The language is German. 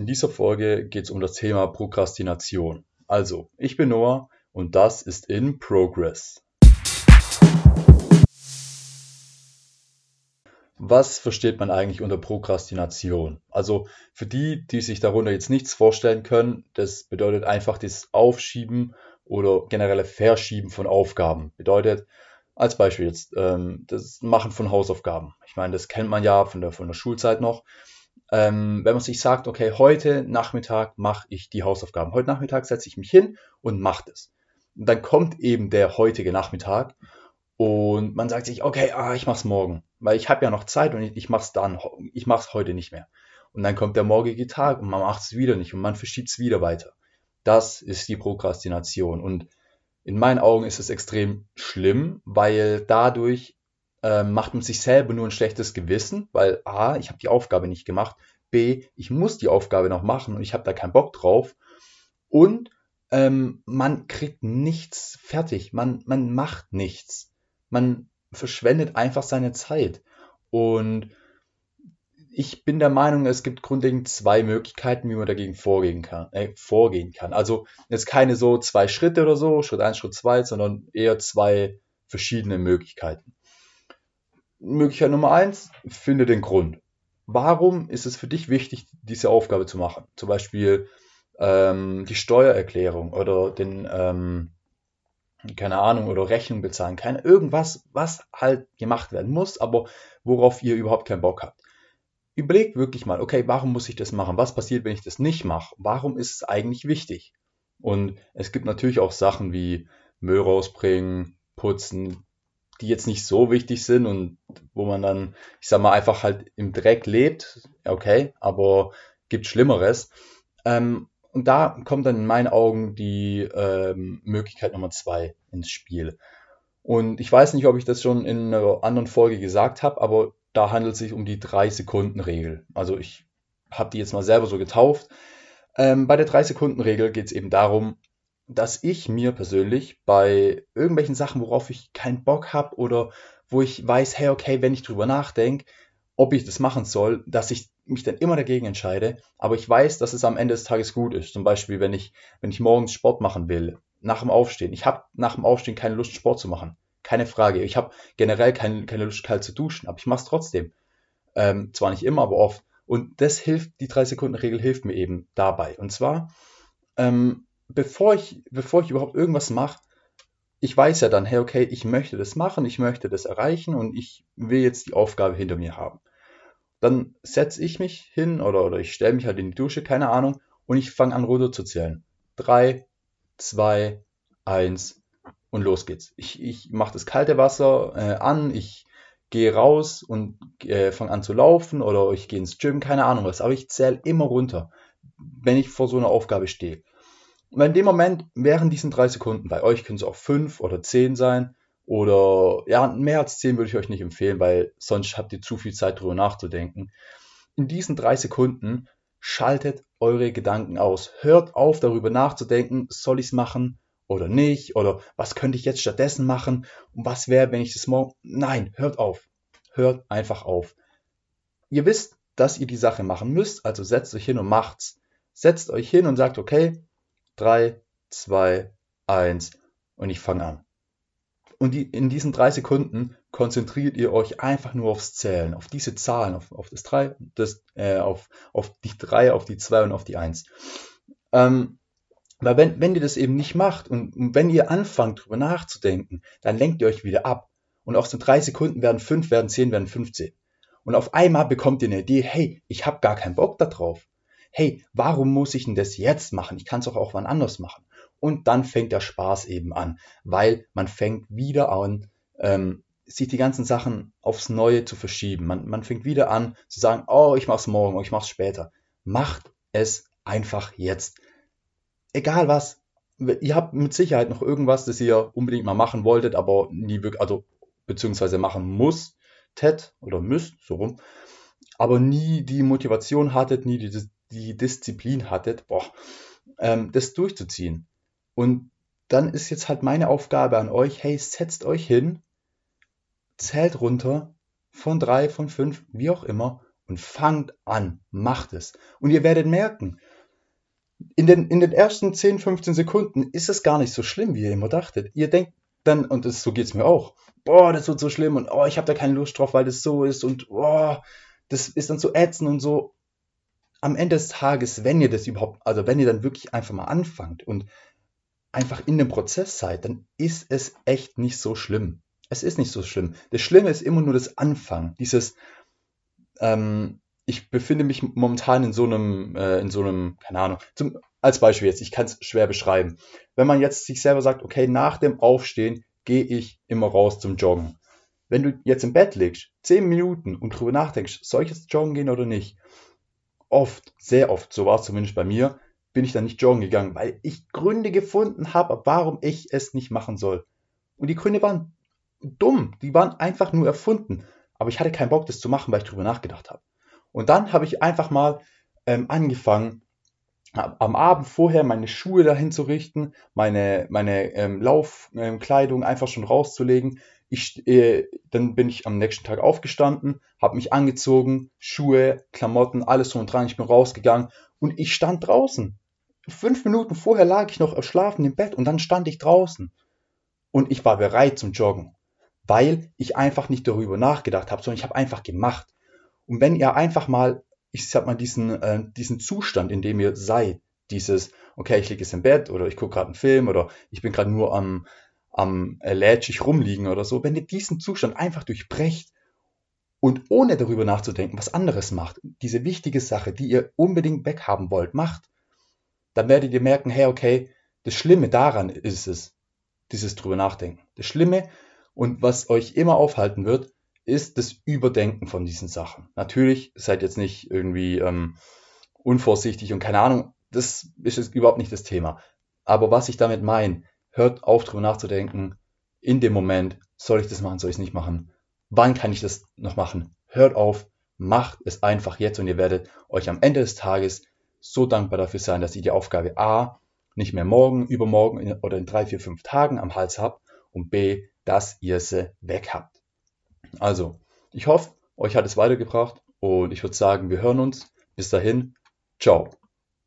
In dieser Folge geht es um das Thema Prokrastination. Also, ich bin Noah und das ist in Progress. Was versteht man eigentlich unter Prokrastination? Also für die, die sich darunter jetzt nichts vorstellen können, das bedeutet einfach das Aufschieben oder generelle Verschieben von Aufgaben. Bedeutet, als Beispiel jetzt, ähm, das Machen von Hausaufgaben. Ich meine, das kennt man ja von der, von der Schulzeit noch. Ähm, wenn man sich sagt, okay, heute Nachmittag mache ich die Hausaufgaben. Heute Nachmittag setze ich mich hin und mache das. Und dann kommt eben der heutige Nachmittag und man sagt sich, okay, ah, ich mach's morgen, weil ich habe ja noch Zeit und ich, ich mach's dann, ich mach's heute nicht mehr. Und dann kommt der morgige Tag und man macht es wieder nicht und man verschiebt es wieder weiter. Das ist die Prokrastination und in meinen Augen ist es extrem schlimm, weil dadurch äh, macht man sich selber nur ein schlechtes Gewissen, weil a, ich habe die Aufgabe nicht gemacht, b, ich muss die Aufgabe noch machen und ich habe da keinen Bock drauf und ähm, man kriegt nichts fertig, man, man macht nichts man verschwendet einfach seine Zeit. Und ich bin der Meinung, es gibt grundlegend zwei Möglichkeiten, wie man dagegen vorgehen kann. Äh, vorgehen kann. Also jetzt keine so zwei Schritte oder so, Schritt 1, Schritt 2, sondern eher zwei verschiedene Möglichkeiten. Möglichkeit Nummer 1, finde den Grund. Warum ist es für dich wichtig, diese Aufgabe zu machen? Zum Beispiel ähm, die Steuererklärung oder den, ähm, keine Ahnung, oder Rechnung bezahlen, keine, irgendwas, was halt gemacht werden muss, aber worauf ihr überhaupt keinen Bock habt. Überlegt wirklich mal, okay, warum muss ich das machen? Was passiert, wenn ich das nicht mache? Warum ist es eigentlich wichtig? Und es gibt natürlich auch Sachen wie Müll rausbringen, putzen, die jetzt nicht so wichtig sind und wo man dann, ich sag mal, einfach halt im Dreck lebt, okay, aber gibt Schlimmeres. Ähm, und da kommt dann in meinen Augen die ähm, Möglichkeit Nummer zwei ins Spiel. Und ich weiß nicht, ob ich das schon in einer anderen Folge gesagt habe, aber da handelt es sich um die 3-Sekunden-Regel. Also ich habe die jetzt mal selber so getauft. Ähm, bei der 3-Sekunden-Regel geht es eben darum, dass ich mir persönlich bei irgendwelchen Sachen, worauf ich keinen Bock habe oder wo ich weiß, hey, okay, wenn ich drüber nachdenke, ob ich das machen soll, dass ich mich dann immer dagegen entscheide, aber ich weiß, dass es am Ende des Tages gut ist. Zum Beispiel, wenn ich, wenn ich morgens Sport machen will, nach dem Aufstehen. Ich habe nach dem Aufstehen keine Lust, Sport zu machen. Keine Frage. Ich habe generell keine, keine Lust, kalt zu duschen, aber ich mache es trotzdem. Ähm, zwar nicht immer, aber oft. Und das hilft, die 3-Sekunden-Regel hilft mir eben dabei. Und zwar, ähm, bevor, ich, bevor ich überhaupt irgendwas mache, ich weiß ja dann, hey, okay, ich möchte das machen, ich möchte das erreichen und ich will jetzt die Aufgabe hinter mir haben dann setze ich mich hin oder, oder ich stelle mich halt in die Dusche, keine Ahnung, und ich fange an runter zu zählen. Drei, zwei, eins und los geht's. Ich, ich mache das kalte Wasser äh, an, ich gehe raus und äh, fange an zu laufen oder ich gehe ins Gym, keine Ahnung was, aber ich zähle immer runter, wenn ich vor so einer Aufgabe stehe. Und in dem Moment, während diesen drei Sekunden, bei euch können es auch fünf oder zehn sein, oder ja, mehr als 10 würde ich euch nicht empfehlen, weil sonst habt ihr zu viel Zeit darüber nachzudenken. In diesen drei Sekunden schaltet eure Gedanken aus. Hört auf, darüber nachzudenken, soll ich es machen oder nicht? Oder was könnte ich jetzt stattdessen machen? Und was wäre, wenn ich das morgen. Nein, hört auf. Hört einfach auf. Ihr wisst, dass ihr die Sache machen müsst, also setzt euch hin und macht's. Setzt euch hin und sagt, okay, 3, 2, 1 und ich fange an. Und die, in diesen drei Sekunden konzentriert ihr euch einfach nur aufs Zählen, auf diese Zahlen, auf, auf das 3, das, äh, auf, auf die 3, auf die 2 und auf die 1. Ähm, weil wenn, wenn ihr das eben nicht macht und, und wenn ihr anfangt, drüber nachzudenken, dann lenkt ihr euch wieder ab. Und aus den drei Sekunden werden 5, werden 10, werden 15. Und auf einmal bekommt ihr eine Idee, hey, ich habe gar keinen Bock darauf. Hey, warum muss ich denn das jetzt machen? Ich kann es auch, auch wann anders machen und dann fängt der Spaß eben an, weil man fängt wieder an, ähm, sich die ganzen Sachen aufs Neue zu verschieben. Man, man fängt wieder an zu sagen, oh, ich mach's morgen, oh, ich mach's später. Macht es einfach jetzt. Egal was. Ihr habt mit Sicherheit noch irgendwas, das ihr unbedingt mal machen wolltet, aber nie wirklich, also beziehungsweise machen musstet oder müsst, so rum, aber nie die Motivation hattet, nie die, die Disziplin hattet, boah, ähm, das durchzuziehen. Und dann ist jetzt halt meine Aufgabe an euch, hey, setzt euch hin, zählt runter von drei, von fünf, wie auch immer, und fangt an, macht es. Und ihr werdet merken, in den, in den ersten 10, 15 Sekunden ist es gar nicht so schlimm, wie ihr immer dachtet. Ihr denkt dann, und das, so geht es mir auch, boah, das wird so schlimm und oh, ich habe da keine Lust drauf, weil das so ist und oh, das ist dann so ätzend und so. Am Ende des Tages, wenn ihr das überhaupt, also wenn ihr dann wirklich einfach mal anfangt und einfach in dem Prozess seid, dann ist es echt nicht so schlimm. Es ist nicht so schlimm. Das Schlimme ist immer nur das Anfangen. Dieses, ähm, ich befinde mich momentan in so einem, äh, in so einem, keine Ahnung, zum, als Beispiel jetzt, ich kann es schwer beschreiben. Wenn man jetzt sich selber sagt, okay, nach dem Aufstehen gehe ich immer raus zum Joggen. Wenn du jetzt im Bett liegst, zehn Minuten und drüber nachdenkst, soll ich jetzt joggen gehen oder nicht? Oft, sehr oft, so war es zumindest bei mir, bin ich dann nicht joggen gegangen, weil ich Gründe gefunden habe, warum ich es nicht machen soll. Und die Gründe waren dumm, die waren einfach nur erfunden. Aber ich hatte keinen Bock, das zu machen, weil ich drüber nachgedacht habe. Und dann habe ich einfach mal ähm, angefangen, am Abend vorher meine Schuhe dahin zu richten, meine, meine ähm, Laufkleidung ähm, einfach schon rauszulegen. Ich, äh, dann bin ich am nächsten Tag aufgestanden, habe mich angezogen, Schuhe, Klamotten, alles drum und dran. Ich bin rausgegangen und ich stand draußen. Fünf Minuten vorher lag ich noch schlafen im Bett und dann stand ich draußen. Und ich war bereit zum Joggen, weil ich einfach nicht darüber nachgedacht habe, sondern ich habe einfach gemacht. Und wenn ihr einfach mal ich sag mal, diesen, äh, diesen Zustand, in dem ihr seid, dieses, okay, ich liege jetzt im Bett oder ich gucke gerade einen Film oder ich bin gerade nur am, am äh, lätschig rumliegen oder so, wenn ihr diesen Zustand einfach durchbrecht und ohne darüber nachzudenken, was anderes macht, diese wichtige Sache, die ihr unbedingt weghaben wollt, macht, dann werdet ihr merken, hey, okay, das Schlimme daran ist es, dieses drüber nachdenken. Das Schlimme und was euch immer aufhalten wird, ist das Überdenken von diesen Sachen. Natürlich seid jetzt nicht irgendwie ähm, unvorsichtig und keine Ahnung, das ist jetzt überhaupt nicht das Thema. Aber was ich damit meine, hört auf drüber nachzudenken, in dem Moment, soll ich das machen, soll ich es nicht machen? Wann kann ich das noch machen? Hört auf, macht es einfach jetzt und ihr werdet euch am Ende des Tages so dankbar dafür sein, dass ihr die Aufgabe A nicht mehr morgen, übermorgen oder in drei, vier, fünf Tagen am Hals habt und B, dass ihr sie weg habt. Also, ich hoffe, euch hat es weitergebracht und ich würde sagen, wir hören uns. Bis dahin, ciao.